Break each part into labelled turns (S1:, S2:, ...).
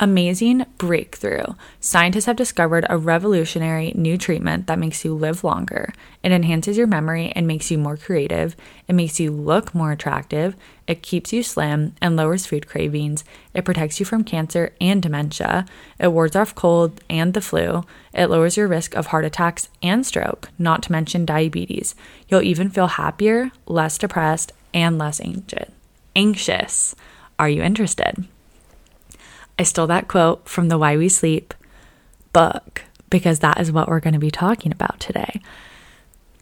S1: Amazing breakthrough. Scientists have discovered a revolutionary new treatment that makes you live longer. It enhances your memory and makes you more creative. It makes you look more attractive. It keeps you slim and lowers food cravings. It protects you from cancer and dementia. It wards off cold and the flu. It lowers your risk of heart attacks and stroke, not to mention diabetes. You'll even feel happier, less depressed, and less anxious. Anxious. Are you interested? I stole that quote from the Why We Sleep book because that is what we're going to be talking about today.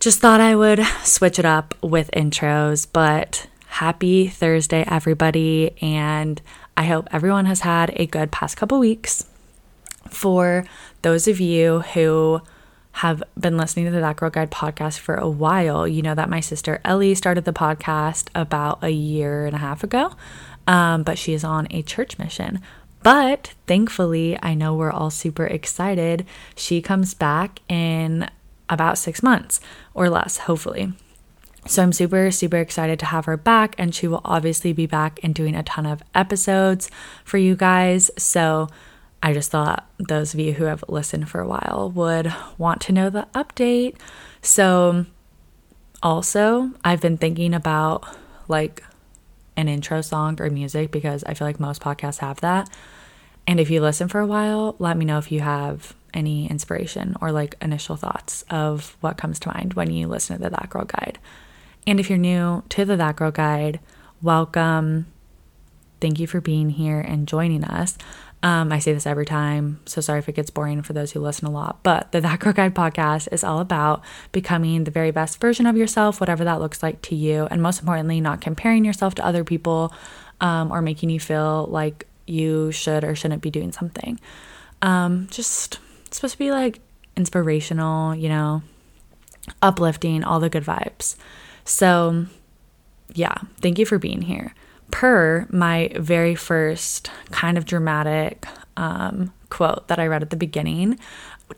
S1: Just thought I would switch it up with intros, but happy Thursday, everybody. And I hope everyone has had a good past couple weeks. For those of you who have been listening to the That Girl Guide podcast for a while, you know that my sister Ellie started the podcast about a year and a half ago. Um, but she is on a church mission. But thankfully, I know we're all super excited. She comes back in about six months or less, hopefully. So I'm super, super excited to have her back, and she will obviously be back and doing a ton of episodes for you guys. So I just thought those of you who have listened for a while would want to know the update. So, also, I've been thinking about like an intro song or music because I feel like most podcasts have that. And if you listen for a while, let me know if you have any inspiration or like initial thoughts of what comes to mind when you listen to the That Girl Guide. And if you're new to the That Girl Guide, welcome. Thank you for being here and joining us. Um, I say this every time, so sorry if it gets boring for those who listen a lot. But the That Girl Guide podcast is all about becoming the very best version of yourself, whatever that looks like to you. And most importantly, not comparing yourself to other people um, or making you feel like you should or shouldn't be doing something. Um, just supposed to be like inspirational, you know, uplifting, all the good vibes. So, yeah, thank you for being here. Per my very first kind of dramatic um, quote that I read at the beginning,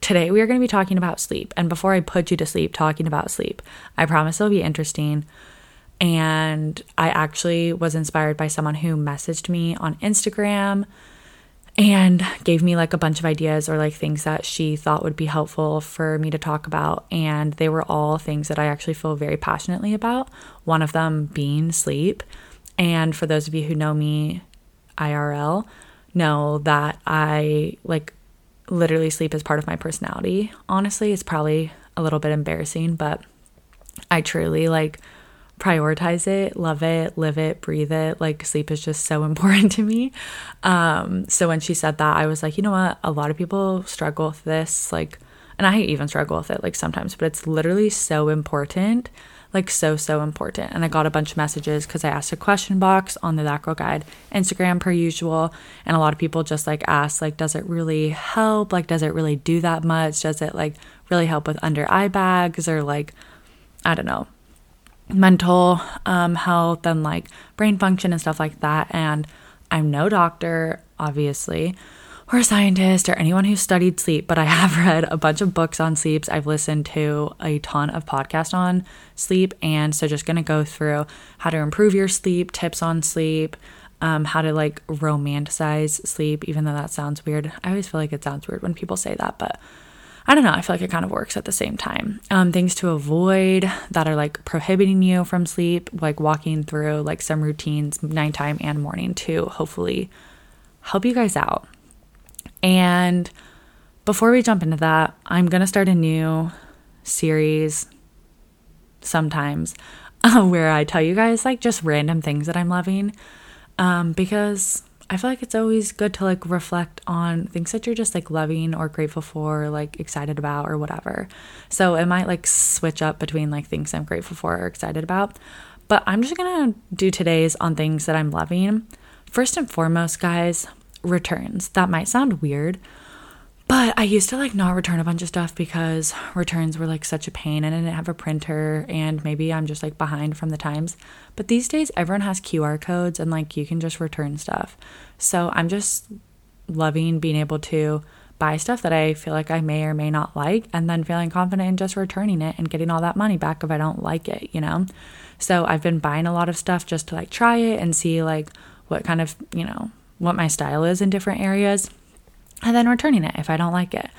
S1: today we are going to be talking about sleep. And before I put you to sleep, talking about sleep, I promise it'll be interesting. And I actually was inspired by someone who messaged me on Instagram and gave me like a bunch of ideas or like things that she thought would be helpful for me to talk about. And they were all things that I actually feel very passionately about. One of them being sleep. And for those of you who know me IRL, know that I like literally sleep as part of my personality. Honestly, it's probably a little bit embarrassing, but I truly like prioritize it, love it, live it, breathe it. Like sleep is just so important to me. Um, so when she said that, I was like, you know what? A lot of people struggle with this, like, and I even struggle with it like sometimes, but it's literally so important. Like so, so important. And I got a bunch of messages because I asked a question box on the That Girl Guide Instagram per usual. And a lot of people just like asked, like, does it really help? Like, does it really do that much? Does it like really help with under eye bags or like I don't know, mental um, health and like brain function and stuff like that. And I'm no doctor, obviously, or a scientist or anyone who studied sleep, but I have read a bunch of books on sleeps. I've listened to a ton of podcasts on sleep. And so just going to go through how to improve your sleep, tips on sleep, um, how to like romanticize sleep, even though that sounds weird. I always feel like it sounds weird when people say that, but I don't know. I feel like it kind of works at the same time. Um, things to avoid that are like prohibiting you from sleep, like walking through like some routines, nighttime and morning, to hopefully help you guys out. And before we jump into that, I'm going to start a new series sometimes uh, where I tell you guys like just random things that I'm loving um, because I feel like it's always good to like reflect on things that you're just like loving or grateful for, or, like excited about or whatever. So it might like switch up between like things I'm grateful for or excited about. But I'm just gonna do today's on things that I'm loving. First and foremost, guys, returns. That might sound weird, but I used to like not return a bunch of stuff because returns were like such a pain and I didn't have a printer and maybe I'm just like behind from the times. But these days everyone has QR codes and like you can just return stuff. So I'm just loving being able to buy stuff that I feel like I may or may not like and then feeling confident in just returning it and getting all that money back if I don't like it, you know? So I've been buying a lot of stuff just to like try it and see like what kind of, you know, what my style is in different areas and then returning it if I don't like it.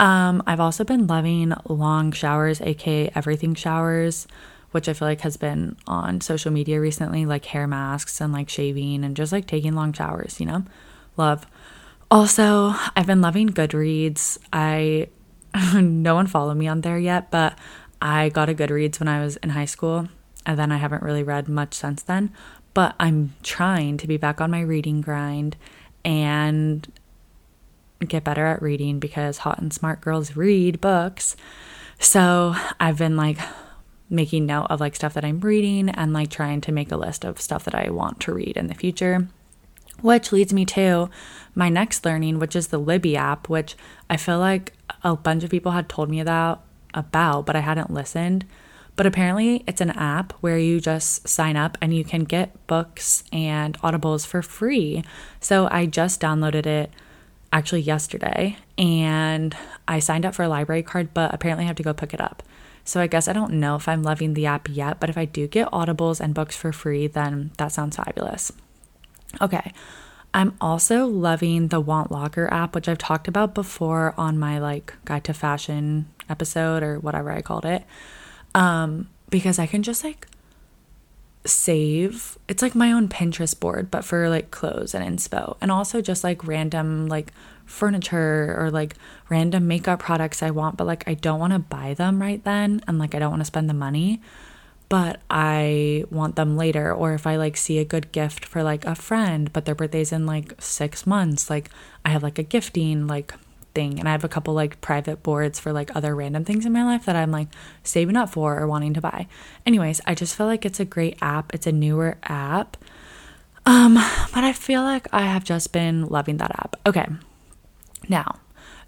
S1: Um, I've also been loving long showers, aka everything showers, which I feel like has been on social media recently, like hair masks and like shaving and just like taking long showers, you know? Love. Also, I've been loving Goodreads. I no one followed me on there yet, but I got a Goodreads when I was in high school, and then I haven't really read much since then. But I'm trying to be back on my reading grind and get better at reading because hot and smart girls read books. So I've been like making note of like stuff that I'm reading and like trying to make a list of stuff that I want to read in the future. Which leads me to my next learning, which is the Libby app, which I feel like a bunch of people had told me about about, but I hadn't listened. But apparently, it's an app where you just sign up and you can get books and audibles for free. So I just downloaded it actually yesterday and I signed up for a library card, but apparently I have to go pick it up. So I guess I don't know if I'm loving the app yet, but if I do get audibles and books for free, then that sounds fabulous. Okay. I'm also loving the Want Locker app, which I've talked about before on my like guide to fashion episode or whatever I called it. Um, because I can just like save it's like my own Pinterest board, but for like clothes and inspo. And also just like random like furniture or like random makeup products I want, but like I don't want to buy them right then and like I don't want to spend the money, but I want them later. Or if I like see a good gift for like a friend, but their birthday's in like six months, like I have like a gifting like thing and I have a couple like private boards for like other random things in my life that I'm like saving up for or wanting to buy. Anyways, I just feel like it's a great app. It's a newer app. Um, but I feel like I have just been loving that app. Okay. Now,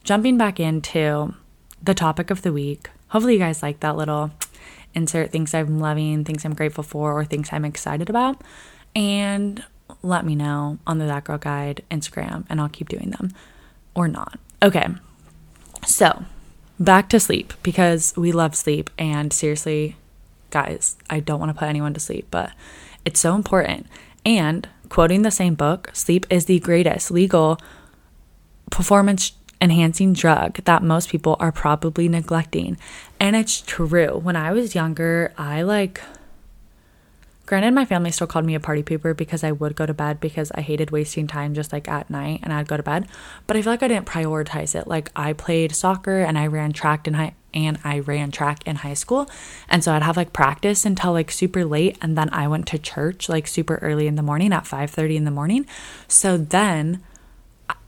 S1: jumping back into the topic of the week. Hopefully you guys like that little insert things I'm loving, things I'm grateful for, or things I'm excited about. And let me know on the That Girl Guide Instagram, and I'll keep doing them or not. Okay. So, back to sleep because we love sleep. And seriously, guys, I don't want to put anyone to sleep, but it's so important. And quoting the same book, sleep is the greatest legal performance enhancing drug that most people are probably neglecting. And it's true. When I was younger, I like Granted, my family still called me a party pooper because I would go to bed because I hated wasting time just like at night and I'd go to bed. But I feel like I didn't prioritize it. Like I played soccer and I ran track in high and I ran track in high school. And so I'd have like practice until like super late and then I went to church like super early in the morning at 5:30 in the morning. So then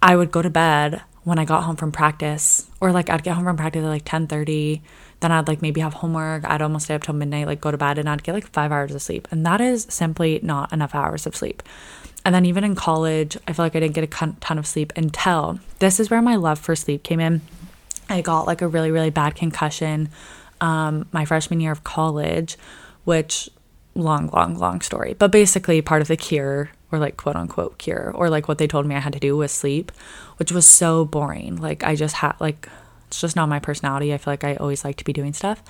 S1: I would go to bed when I got home from practice or like I'd get home from practice at like 10:30 then I'd like maybe have homework. I'd almost stay up till midnight, like go to bed, and I'd get like five hours of sleep. And that is simply not enough hours of sleep. And then even in college, I feel like I didn't get a ton of sleep until this is where my love for sleep came in. I got like a really, really bad concussion um, my freshman year of college, which long, long, long story. But basically, part of the cure, or like quote unquote cure, or like what they told me I had to do was sleep, which was so boring. Like, I just had, like, it's just not my personality. I feel like I always like to be doing stuff,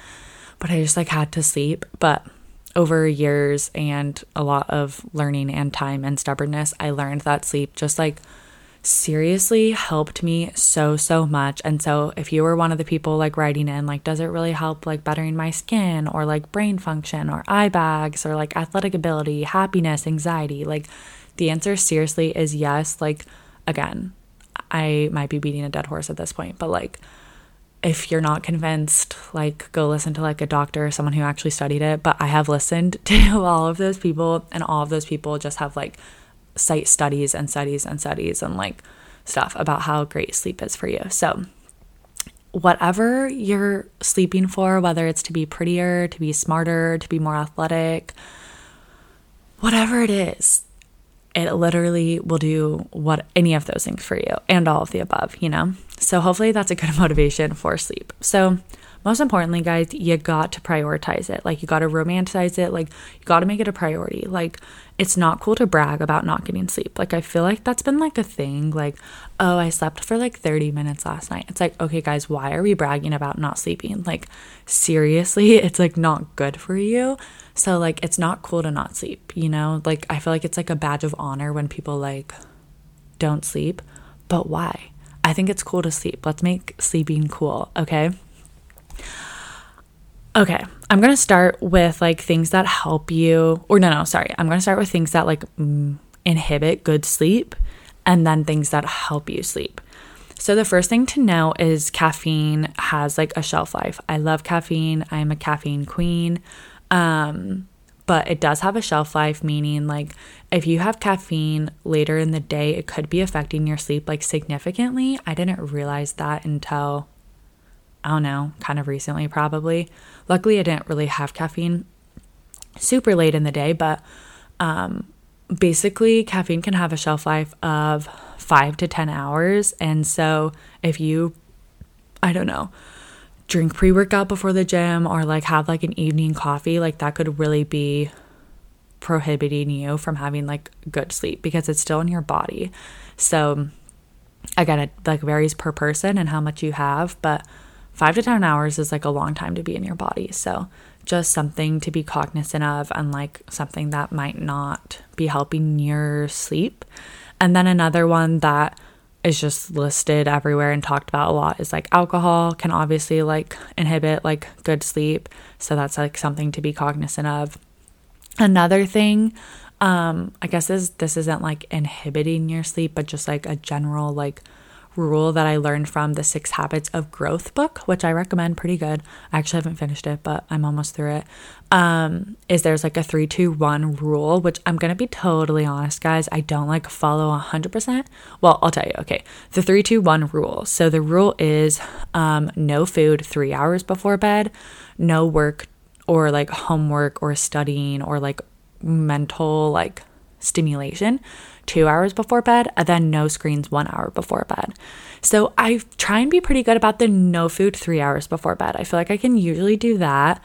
S1: but I just like had to sleep. But over years and a lot of learning and time and stubbornness, I learned that sleep just like seriously helped me so so much and so if you were one of the people like writing in like does it really help like bettering my skin or like brain function or eye bags or like athletic ability happiness anxiety like the answer seriously is yes like again i might be beating a dead horse at this point but like if you're not convinced, like go listen to like a doctor or someone who actually studied it. But I have listened to all of those people, and all of those people just have like cite studies and studies and studies and like stuff about how great sleep is for you. So, whatever you're sleeping for, whether it's to be prettier, to be smarter, to be more athletic, whatever it is, it literally will do what any of those things for you and all of the above, you know? So hopefully that's a good motivation for sleep. So most importantly, guys, you got to prioritize it. Like you got to romanticize it. Like you got to make it a priority. Like it's not cool to brag about not getting sleep. Like I feel like that's been like a thing. Like, oh, I slept for like 30 minutes last night. It's like, okay, guys, why are we bragging about not sleeping? Like seriously, it's like not good for you. So like it's not cool to not sleep, you know? Like I feel like it's like a badge of honor when people like don't sleep. But why? I think it's cool to sleep. Let's make sleeping cool, okay? Okay, I'm gonna start with like things that help you, or no, no, sorry. I'm gonna start with things that like mm, inhibit good sleep and then things that help you sleep. So, the first thing to know is caffeine has like a shelf life. I love caffeine, I'm a caffeine queen. Um, but it does have a shelf life, meaning like if you have caffeine later in the day, it could be affecting your sleep like significantly. I didn't realize that until I don't know, kind of recently, probably. Luckily, I didn't really have caffeine super late in the day, but um, basically, caffeine can have a shelf life of five to 10 hours. And so, if you, I don't know, drink pre workout before the gym or like have like an evening coffee, like that could really be prohibiting you from having like good sleep because it's still in your body. So, again, it like varies per person and how much you have, but five to 10 hours is like a long time to be in your body. So, just something to be cognizant of and like something that might not be helping your sleep. And then another one that is just listed everywhere and talked about a lot is like alcohol can obviously like inhibit like good sleep. So, that's like something to be cognizant of. Another thing, um, I guess is this isn't like inhibiting your sleep, but just like a general like rule that I learned from the Six Habits of Growth book, which I recommend pretty good. I actually haven't finished it, but I'm almost through it. Um, is there's like a three, two, one rule, which I'm gonna be totally honest, guys. I don't like follow 100%. Well, I'll tell you, okay. The three, two, one rule. So the rule is um, no food three hours before bed, no work or like homework or studying or like mental like stimulation two hours before bed, and then no screens one hour before bed. So I try and be pretty good about the no food three hours before bed. I feel like I can usually do that.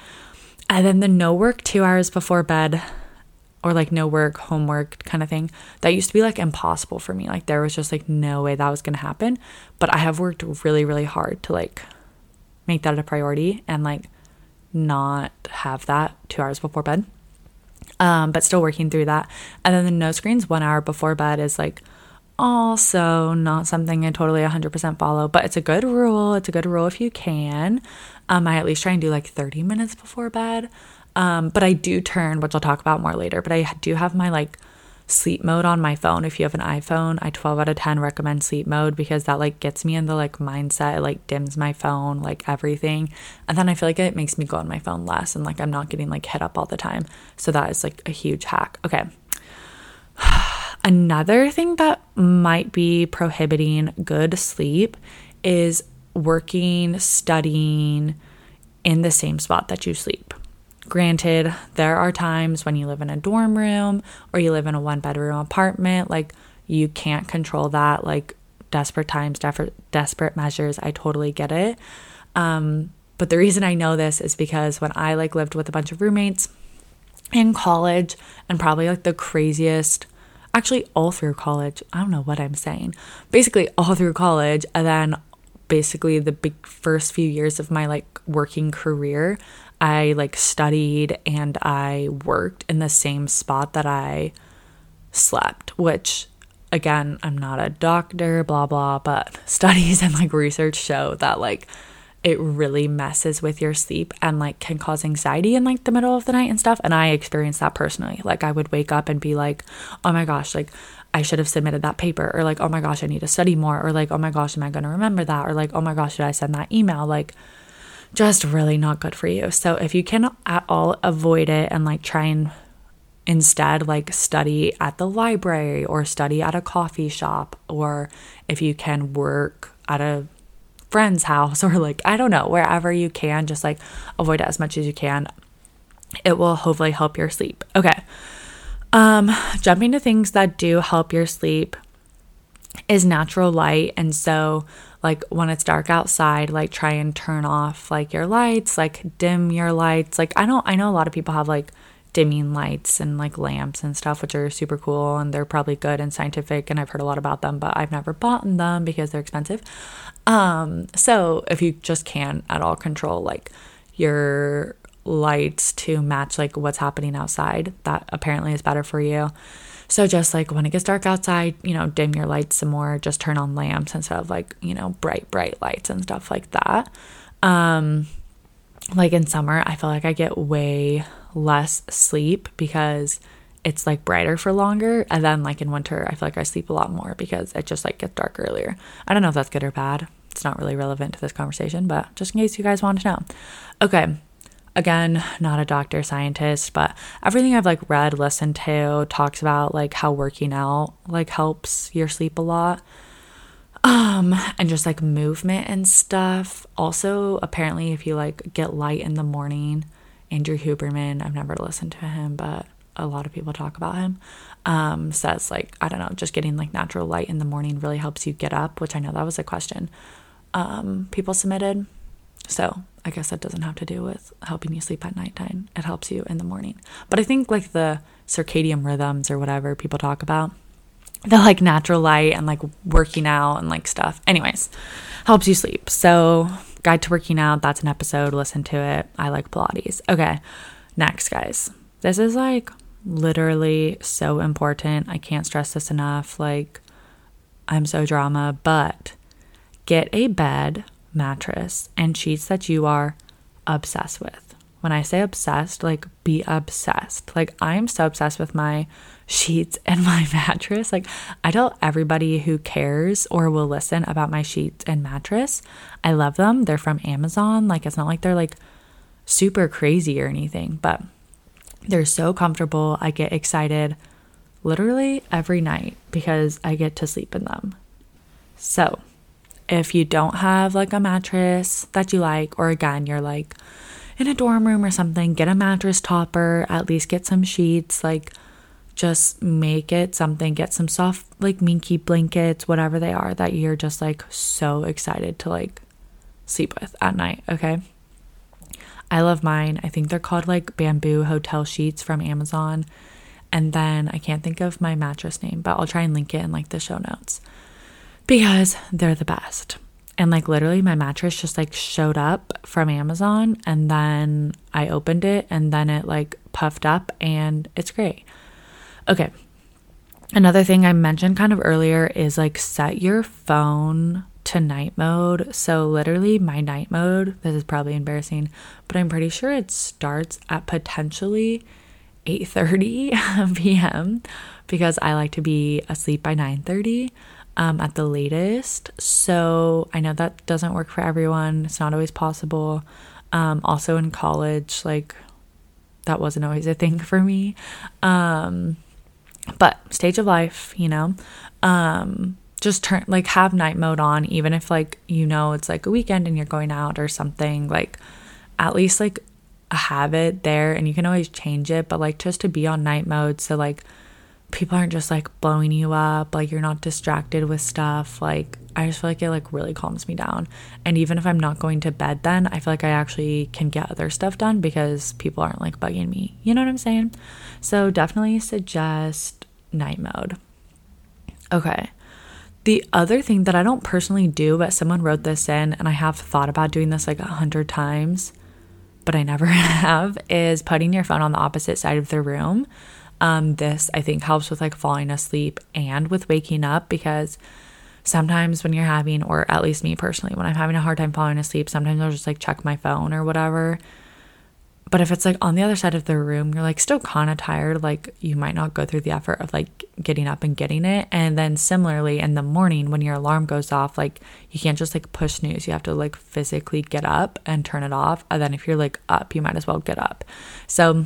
S1: And then the no work two hours before bed, or like no work, homework kind of thing, that used to be like impossible for me. Like there was just like no way that was to happen. But I have worked really, really hard to like make that a priority and like not have that two hours before bed um, but still working through that. And then the no screens one hour before bed is like also not something I totally 100% follow, but it's a good rule. It's a good rule if you can. Um, I at least try and do like 30 minutes before bed. Um, but I do turn, which I'll talk about more later, but I do have my like sleep mode on my phone. If you have an iPhone, I 12 out of 10 recommend sleep mode because that like gets me in the like mindset, it like dims my phone, like everything. And then I feel like it makes me go on my phone less and like I'm not getting like hit up all the time. So that is like a huge hack. Okay. Another thing that might be prohibiting good sleep is working, studying in the same spot that you sleep. Granted, there are times when you live in a dorm room or you live in a one bedroom apartment, like you can't control that. Like desperate times, desperate, measures. I totally get it. Um, but the reason I know this is because when I like lived with a bunch of roommates in college and probably like the craziest actually all through college. I don't know what I'm saying. Basically all through college and then basically the big first few years of my like working career, I like studied and I worked in the same spot that I slept, which again, I'm not a doctor, blah blah, but studies and like research show that like it really messes with your sleep and like can cause anxiety in like the middle of the night and stuff. And I experienced that personally. Like I would wake up and be like, oh my gosh, like I should have submitted that paper, or like, oh my gosh, I need to study more, or like, oh my gosh, am I going to remember that, or like, oh my gosh, should I send that email? Like, just really not good for you. So if you can at all avoid it and like try and instead like study at the library or study at a coffee shop or if you can work at a friend's house or like I don't know, wherever you can just like avoid it as much as you can. It will hopefully help your sleep. Okay. Um jumping to things that do help your sleep is natural light and so like when it's dark outside like try and turn off like your lights like dim your lights. Like i don't i know a lot of people have like dimming lights and like lamps and stuff which are super cool and they're probably good and scientific and i've heard a lot about them but i've never bought them because they're expensive. Um so if you just can at all control like your lights to match like what's happening outside that apparently is better for you So just like when it gets dark outside, you know, dim your lights some more, just turn on lamps instead of like, you know, bright, bright lights and stuff like that. Um like in summer, I feel like I get way less sleep because it's like brighter for longer. And then like in winter, I feel like I sleep a lot more because it just like gets dark earlier. I don't know if that's good or bad. It's not really relevant to this conversation, but just in case you guys want to know. Okay. Again, not a doctor scientist, but everything I've like read, listened to talks about like how working out like helps your sleep a lot. Um, and just like movement and stuff. Also, apparently if you like get light in the morning, Andrew Huberman, I've never listened to him, but a lot of people talk about him um, says like i don't know just getting like natural light in the morning really helps you get up which i know that was a question um, people submitted so i guess that doesn't have to do with helping you sleep at nighttime. It helps you in the morning. But i think like the circadian rhythms or whatever people talk about the like natural light and like working out and like stuff anyways helps you sleep. So guide to working out that's an episode. Listen to it. I like pilates. Okay next guys. This is like literally so important. I can't stress this enough. Like, I'm so drama, but get a bed, mattress, and sheets that you are obsessed with. When I say obsessed, like be obsessed. Like, I'm so obsessed with my sheets and my mattress. Like, I tell everybody who cares or will listen about my sheets and mattress. I love them. They're from Amazon. Like, it's not like they're like super crazy or anything, but they're so comfortable. I get excited literally every night because I get to sleep in them. So, if you don't have like a mattress that you like, or again, you're like in a dorm room or something, get a mattress topper, at least get some sheets, like just make it something, get some soft, like minky blankets, whatever they are that you're just like so excited to like sleep with at night, okay? I love mine. I think they're called like bamboo hotel sheets from Amazon. And then I can't think of my mattress name, but I'll try and link it in like the show notes because they're the best. And like literally, my mattress just like showed up from Amazon and then I opened it and then it like puffed up and it's great. Okay. Another thing I mentioned kind of earlier is like set your phone to night mode. So literally my night mode, this is probably embarrassing, but I'm pretty sure it starts at potentially 8:30 p.m. because I like to be asleep by 9:30 um, at the latest. So I know that doesn't work for everyone. It's not always possible. Um, also in college, like that wasn't always a thing for me. Um, but stage of life, you know. Um, just turn like have night mode on even if like you know it's like a weekend and you're going out or something like at least like have it there and you can always change it but like just to be on night mode so like people aren't just like blowing you up like you're not distracted with stuff like i just feel like it like really calms me down. And even if i'm not going to bed then i feel like i actually can get other stuff done because people aren't like bugging me. You know what i'm saying? So definitely suggest night mode. Okay. The other thing that I don't personally do, but someone wrote this in, and I have thought about doing this like a hundred times, but I never have, is putting your phone on the opposite side of the room. Um, this I think helps with like falling asleep and with waking up because sometimes when you're having, or at least me personally, when I'm having a hard time falling asleep, sometimes I'll just like check my phone or whatever but if it's like on the other side of the room, you're like still kind of tired, like you might not go through the effort of like getting up and getting it. And then similarly in the morning when your alarm goes off, like you can't just like push snooze. You have to like physically get up and turn it off. And then if you're like up, you might as well get up. So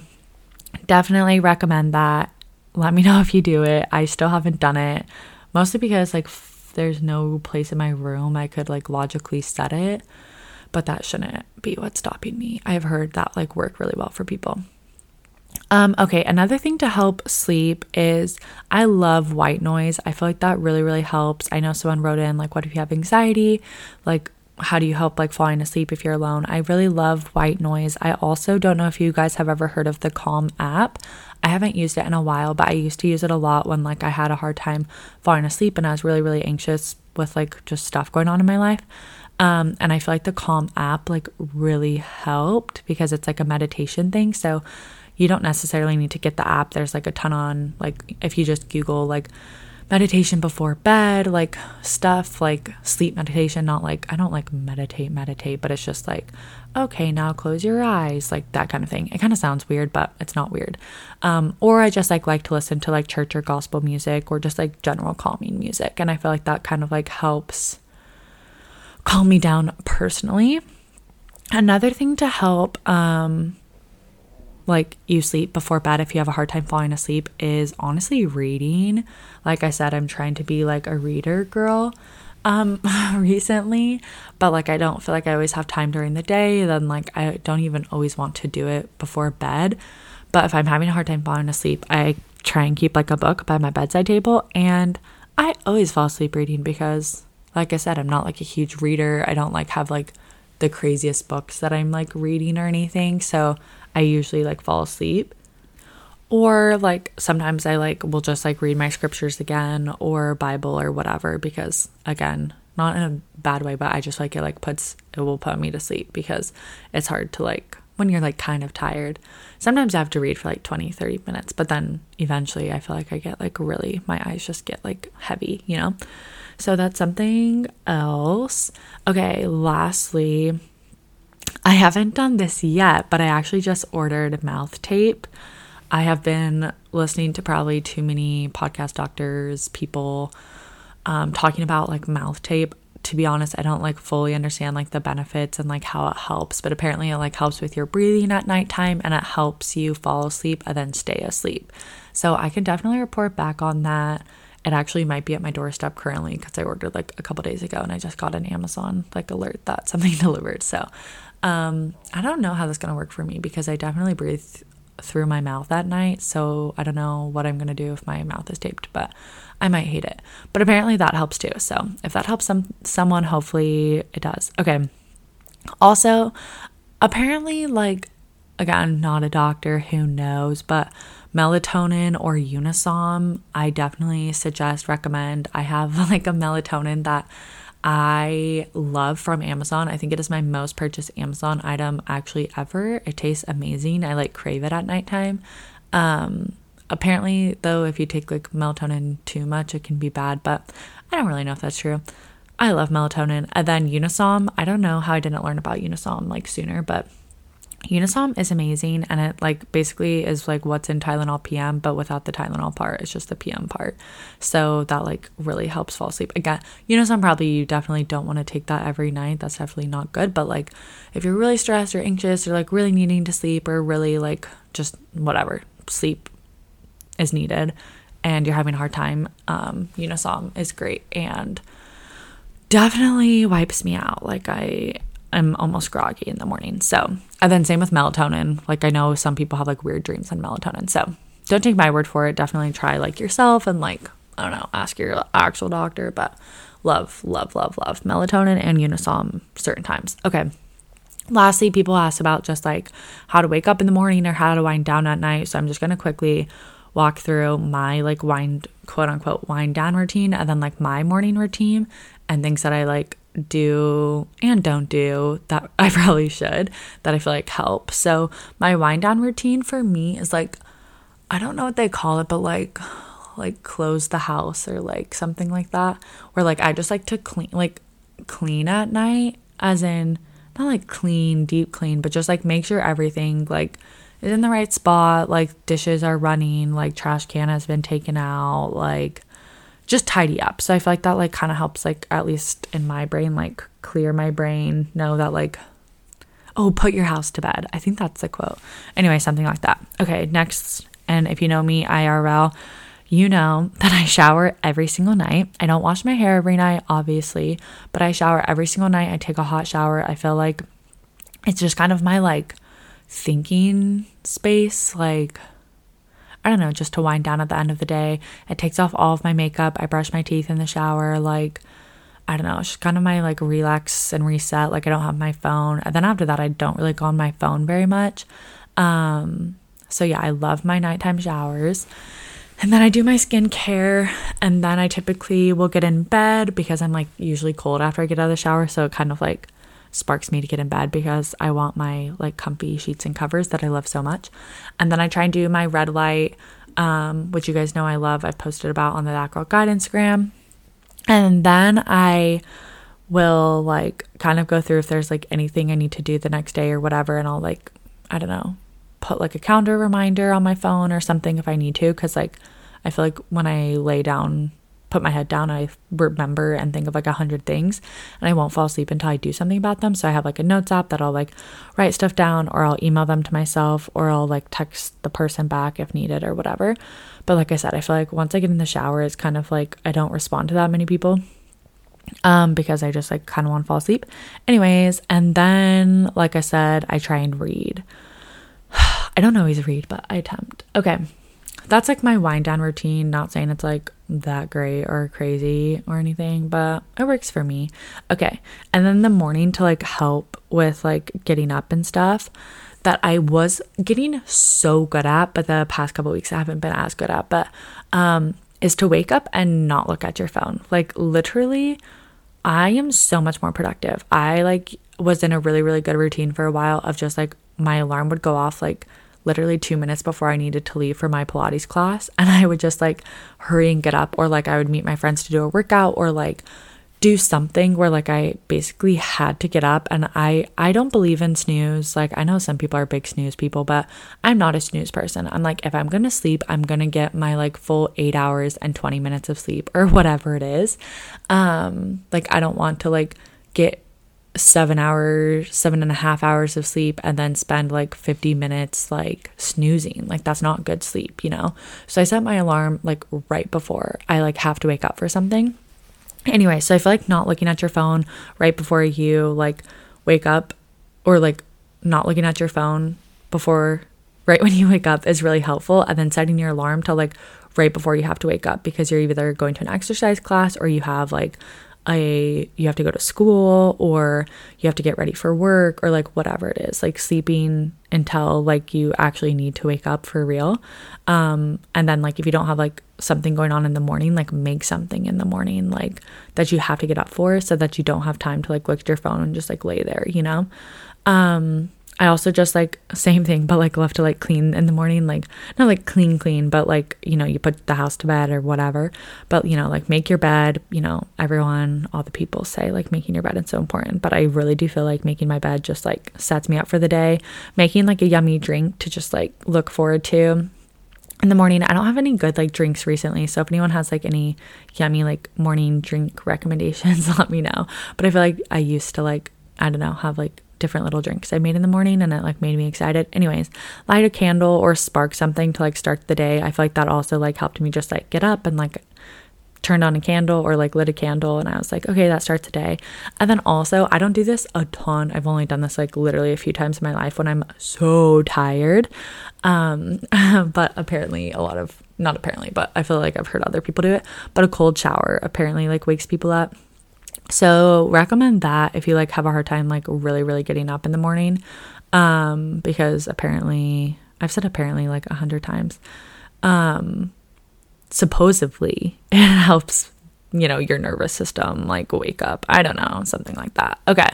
S1: definitely recommend that. Let me know if you do it. I still haven't done it, mostly because like there's no place in my room I could like logically set it but that shouldn't be what's stopping me. I've heard that like work really well for people. Um, okay, another thing to help sleep is I love white noise. I feel like that really, really helps. I know someone wrote in, like, what if you have anxiety? Like, how do you help like falling asleep if you're alone? I really love white noise. I also don't know if you guys have ever heard of the Calm app. I haven't used it in a while, but I used to use it a lot when like I had a hard time falling asleep and I was really, really anxious with like just stuff going on in my life. Um, and I feel like the Calm app like really helped because it's like a meditation thing. So you don't necessarily need to get the app. There's like a ton on, like, if you just Google, like, meditation before bed, like stuff like sleep meditation, not like I don't like meditate, meditate, but it's just like, okay, now close your eyes, like that kind of thing. It kind of sounds weird, but it's not weird. Um, or I just like like to listen to like church or gospel music or just like general calming music. And I feel like that kind of like helps calm me down personally. Another thing to help um like you sleep before bed if you have a hard time falling asleep is honestly reading. Like I said, I'm trying to be like a reader girl um recently, but like I don't feel like I always have time during the day, then like I don't even always want to do it before bed. But if I'm having a hard time falling asleep, I try and keep like a book by my bedside table and I always fall asleep reading because like I said, I'm not like a huge reader. I don't like have like the craziest books that I'm like reading or anything. So I usually like fall asleep. Or like sometimes I like will just like read my scriptures again or Bible or whatever because again, not in a bad way, but I just like it like puts it will put me to sleep because it's hard to like when you're like kind of tired. Sometimes I have to read for like 20, 30 minutes, but then eventually I feel like I get like really my eyes just get like heavy, you know? So that's something else. Okay, lastly, I haven't done this yet, but I actually just ordered mouth tape. I have been listening to probably too many podcast doctors, people um, talking about like mouth tape. To be honest, I don't like fully understand like the benefits and like how it helps, but apparently it like helps with your breathing at nighttime and it helps you fall asleep and then stay asleep. So I can definitely report back on that. It actually might be at my doorstep currently because I ordered like a couple days ago and I just got an Amazon like alert that something delivered. So um, I don't know how this is going to work for me because I definitely breathe through my mouth at night. So I don't know what I'm going to do if my mouth is taped, but I might hate it. But apparently that helps too. So if that helps some someone, hopefully it does. Okay. Also, apparently like again, not a doctor, who knows, but melatonin or Unisom, I definitely suggest recommend. I have like a melatonin that I love from Amazon. I think it is my most purchased Amazon item actually ever. It tastes amazing. I like crave it at nighttime. Um, apparently, though, if you take like melatonin too much, it can be bad, but I don't really know if that's true. I love melatonin. And then Unisom, I don't know how I didn't learn about Unisom like sooner, but Unisom is amazing and it like basically is like what's in Tylenol PM but without the Tylenol part. It's just the PM part. So that like really helps fall asleep. Again, Unisom probably you definitely don't want to take that every night. That's definitely not good, but like if you're really stressed or anxious or like really needing to sleep or really like just whatever, sleep is needed and you're having a hard time, um Unisom is great and definitely wipes me out. Like I I'm almost groggy in the morning. So, and then same with melatonin. Like I know some people have like weird dreams on melatonin. So, don't take my word for it. Definitely try like yourself and like I don't know, ask your actual doctor, but love, love, love, love melatonin and Unisom certain times. Okay. Lastly, people ask about just like how to wake up in the morning or how to wind down at night. So I'm just going to quickly walk through my like wind quote unquote wind down routine and then like my morning routine and things that I like do and don't do that I probably should that I feel like help. So my wind down routine for me is like I don't know what they call it, but like like close the house or like something like that. Where like I just like to clean like clean at night as in not like clean, deep clean, but just like make sure everything like is in the right spot, like dishes are running, like trash can has been taken out, like just tidy up. So I feel like that like kind of helps like at least in my brain like clear my brain, know that like oh, put your house to bed. I think that's the quote. Anyway, something like that. Okay, next and if you know me IRL, you know that I shower every single night. I don't wash my hair every night, obviously, but I shower every single night. I take a hot shower. I feel like it's just kind of my like thinking space, like I don't know, just to wind down at the end of the day. It takes off all of my makeup. I brush my teeth in the shower. Like, I don't know, it's just kind of my like relax and reset. Like, I don't have my phone. And then after that, I don't really go on my phone very much. Um, so yeah, I love my nighttime showers. And then I do my skincare, and then I typically will get in bed because I'm like usually cold after I get out of the shower. So it kind of like sparks me to get in bed because I want my like comfy sheets and covers that I love so much. And then I try and do my red light, um, which you guys know I love. I've posted about on the That Girl Guide Instagram. And then I will like kind of go through if there's like anything I need to do the next day or whatever. And I'll like, I don't know, put like a calendar reminder on my phone or something if I need to. Cause like I feel like when I lay down put my head down, I remember and think of like a hundred things and I won't fall asleep until I do something about them. So I have like a notes app that I'll like write stuff down or I'll email them to myself or I'll like text the person back if needed or whatever. But like I said, I feel like once I get in the shower, it's kind of like I don't respond to that many people um because I just like kind of want to fall asleep. Anyways, and then like I said, I try and read. I don't always read, but I attempt. Okay that's like my wind down routine. Not saying it's like that great or crazy or anything, but it works for me. Okay. And then the morning to like help with like getting up and stuff that I was getting so good at, but the past couple weeks I haven't been as good at, but um is to wake up and not look at your phone. Like literally I am so much more productive. I like was in a really really good routine for a while of just like my alarm would go off like literally two minutes before I needed to leave for my Pilates class. And I would just like hurry and get up, or like I would meet my friends to do a workout, or like do something where like I basically had to get up and I I don't believe in snooze. Like I know some people are big snooze people, but I'm not a snooze person. I'm like if I'm going to sleep, I'm going to get my like full 8 hours and 20 minutes of sleep or whatever it is. Um like I don't want to like get seven hours, seven and a half hours of sleep, and then spend like 50 minutes like snoozing. Like that's not good sleep, you know? So I set my alarm like right before I like have to wake up for something. Anyway, so I feel like not looking at your phone right before you like wake up or like not looking at your phone before right when you wake up is really helpful. And then setting your alarm to like right before you have to wake up because you're either going to an exercise class or you have like a you have to go to school or you have to get ready for work or like whatever it is like sleeping until like you actually need to wake up for real. Um and then like if you don't have like something going on in the morning like make something in the morning like that you have to get up for so that you don't have time to like look at your phone and just like lay there you know? Um I also just like same thing, but like love to like clean in the morning, like not like clean, clean, but like, you know, you put the house to bed or whatever. But, you know, like make your bed, you know, everyone, all the people say like making your bed is so important. But I really do feel like making my bed just like sets me up for the day. Making like a yummy drink to just like look forward to in the morning. I don't have any good like drinks recently. So if anyone has like any yummy like morning drink recommendations, let me know. But I feel like I used to like, I don't know, have like different little drinks I made in the morning and it like made me excited. Anyways, light a candle or spark something to like start the day. I feel like that also like helped me just like get up and like turned on a candle or like lit a candle and I was like, okay, that starts the day. And then also, I don't do this a ton. I've only done this like literally a few times in my life when I'm so tired. Um, but apparently a lot of not apparently, but I feel like I've heard other people do it. But a cold shower apparently like wakes people up. So recommend that if you like have a hard time like really really getting up in the morning um because apparently I've said apparently like a hundred times um supposedly it helps you know your nervous system like wake up. I don't know something like that. Okay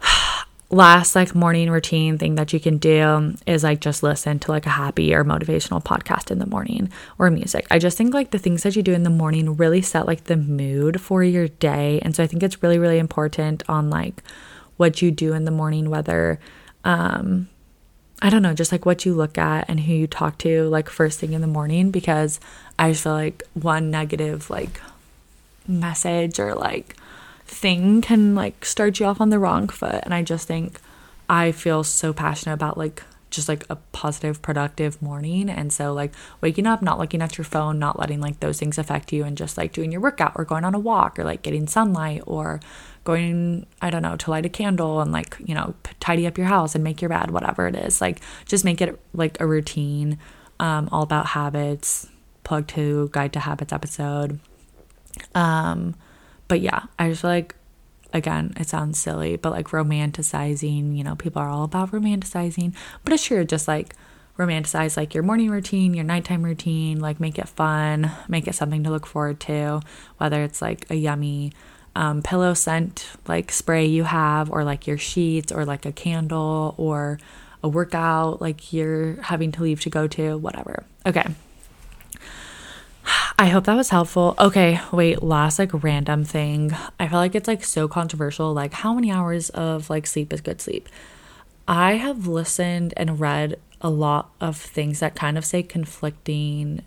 S1: last like morning routine thing that you can do is like just listen to like a happy or motivational podcast in the morning or music. I just think like the things that you do in the morning really set like the mood for your day. And so I think it's really, really important on like what you do in the morning, whether, um, I don't know, just like what you look at and who you talk to like first thing in the morning because I just feel like one negative like message or like thing can like start you off on the wrong foot. And I just think I feel so passionate about like just like a positive, productive morning. And so, like, waking up, not looking at your phone, not letting like those things affect you, and just like doing your workout or going on a walk or like getting sunlight or going, I don't know, to light a candle and like, you know, tidy up your house and make your bed, whatever it is. Like, just make it like a routine, um, all about habits, plug to Guide to Habits episode. Um, but yeah, I just feel like again, it sounds silly, but like romanticizing, you know, people are all about romanticizing, but it's true, just like romanticize like your morning routine, your nighttime routine, like make it fun, make it something to look forward to, whether it's like a yummy um, pillow scent like spray you have, or like your sheets, or like a candle, or a workout like you're having to leave to go to, whatever. Okay. I hope that was helpful. Okay, wait, last like random thing. I feel like it's like so controversial. Like, how many hours of like sleep is good sleep? I have listened and read a lot of things that kind of say conflicting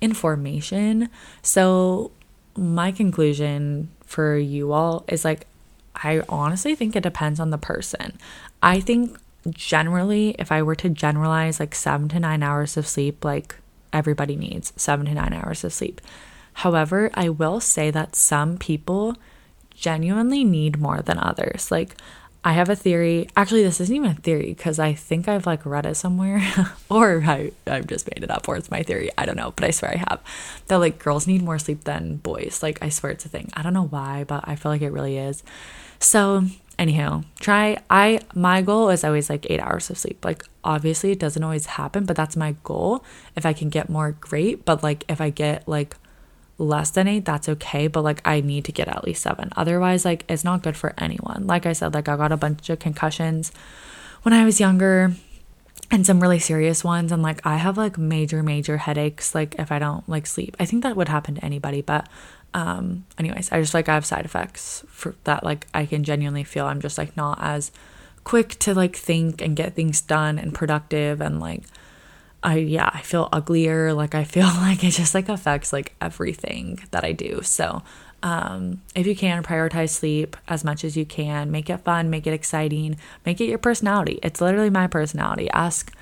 S1: information. So, my conclusion for you all is like, I honestly think it depends on the person. I think generally, if I were to generalize like seven to nine hours of sleep, like everybody needs seven to nine hours of sleep. However, I will say that some people genuinely need more than others. Like, I have a theory. Actually, this isn't even a theory because I think I've like read it somewhere, or I, I've just made it up, or it's my theory. I don't know, but I swear I have. That like girls need more sleep than boys. Like, I swear it's a thing. I don't know why, but I feel like it really is. So, anyhow, try. I, my goal is always like eight hours of sleep. Like, obviously, it doesn't always happen, but that's my goal. If I can get more, great. But like, if I get like, less than eight, that's okay. But like, I need to get at least seven. Otherwise, like, it's not good for anyone. Like I said, like, I got a bunch of concussions when I was younger and some really serious ones. And like, I have like major, major headaches, like, if I don't like sleep. I think that would happen to anybody. But, um, anyways, I just like, I have side effects for that. Like, I can genuinely feel I'm just like not as quick to like think and get things done and productive and like, I yeah, I feel uglier. Like I feel like it just like affects like everything that I do. So um, if you can prioritize sleep as much as you can, make it fun, make it exciting, make it your personality. It's literally my personality. Ask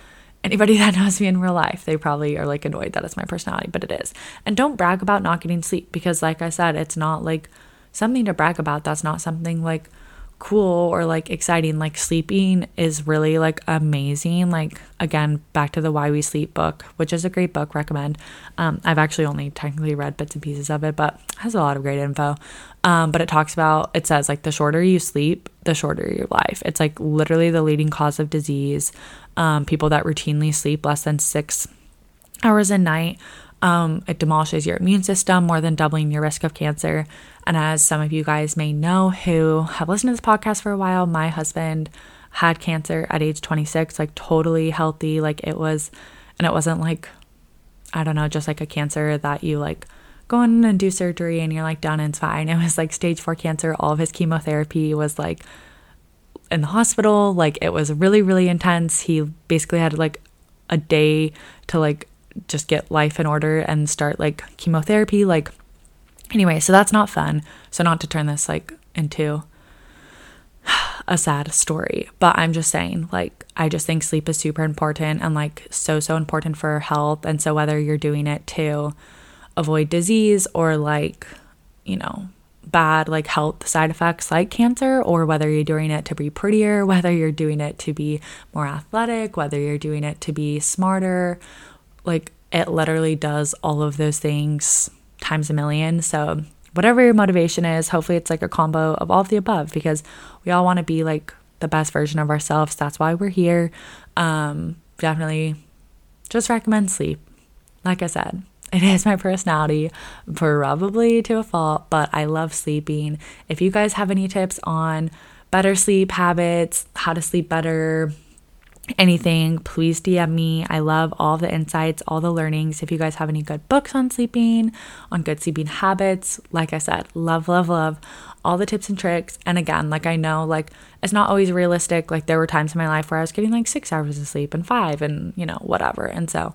S1: anybody that knows me in real life. They probably are like annoyed that it's my personality, but it is. And don't brag about not getting sleep because like I said, it's not like something to brag about. That's not something like cool or like exciting. Like sleeping is really like amazing. Like again, back to the Why We Sleep book, which is a great book, recommend. Um, I've actually only technically read bits and pieces of it, but has a lot of great info. Um, but it talks about it says like the shorter you sleep, the shorter your life. It's like literally the leading cause of disease. Um, people that routinely sleep less than six hours a night um, it demolishes your immune system, more than doubling your risk of cancer. And as some of you guys may know who have listened to this podcast for a while, my husband had cancer at age 26, like totally healthy. Like it was, and it wasn't like, I don't know, just like a cancer that you like go in and do surgery and you're like done and it's fine. It was like stage four cancer. All of his chemotherapy was like in the hospital. Like it was really, really intense. He basically had like a day to like just get life in order and start like chemotherapy. Like, anyway, so that's not fun. So, not to turn this like into a sad story, but I'm just saying, like, I just think sleep is super important and like so, so important for health. And so, whether you're doing it to avoid disease or like, you know, bad like health side effects like cancer or whether you're doing it to be prettier, whether you're doing it to be more athletic, whether you're doing it to be smarter like it literally does all of those things times a million. So, whatever your motivation is, hopefully it's like a combo of all of the above because we all want to be like the best version of ourselves. That's why we're here. Um, definitely just recommend sleep. Like I said, it is my personality, probably to a fault, but I love sleeping. If you guys have any tips on better sleep habits, how to sleep better, anything, please DM me. I love all the insights, all the learnings. If you guys have any good books on sleeping, on good sleeping habits, like I said, love, love, love all the tips and tricks. And again, like I know, like it's not always realistic. Like there were times in my life where I was getting like six hours of sleep and five and, you know, whatever. And so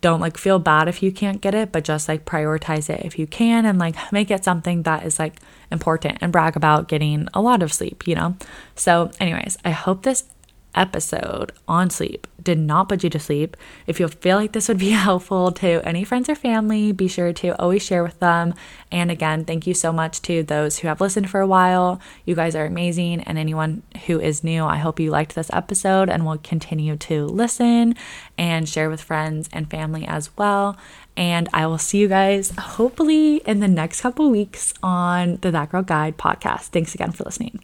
S1: don't like feel bad if you can't get it, but just like prioritize it if you can and like make it something that is like important and brag about getting a lot of sleep, you know? So, anyways, I hope this episode on sleep did not put you to sleep. If you feel like this would be helpful to any friends or family, be sure to always share with them. And again, thank you so much to those who have listened for a while. You guys are amazing. And anyone who is new, I hope you liked this episode and will continue to listen and share with friends and family as well. And I will see you guys hopefully in the next couple weeks on the That Girl Guide podcast. Thanks again for listening.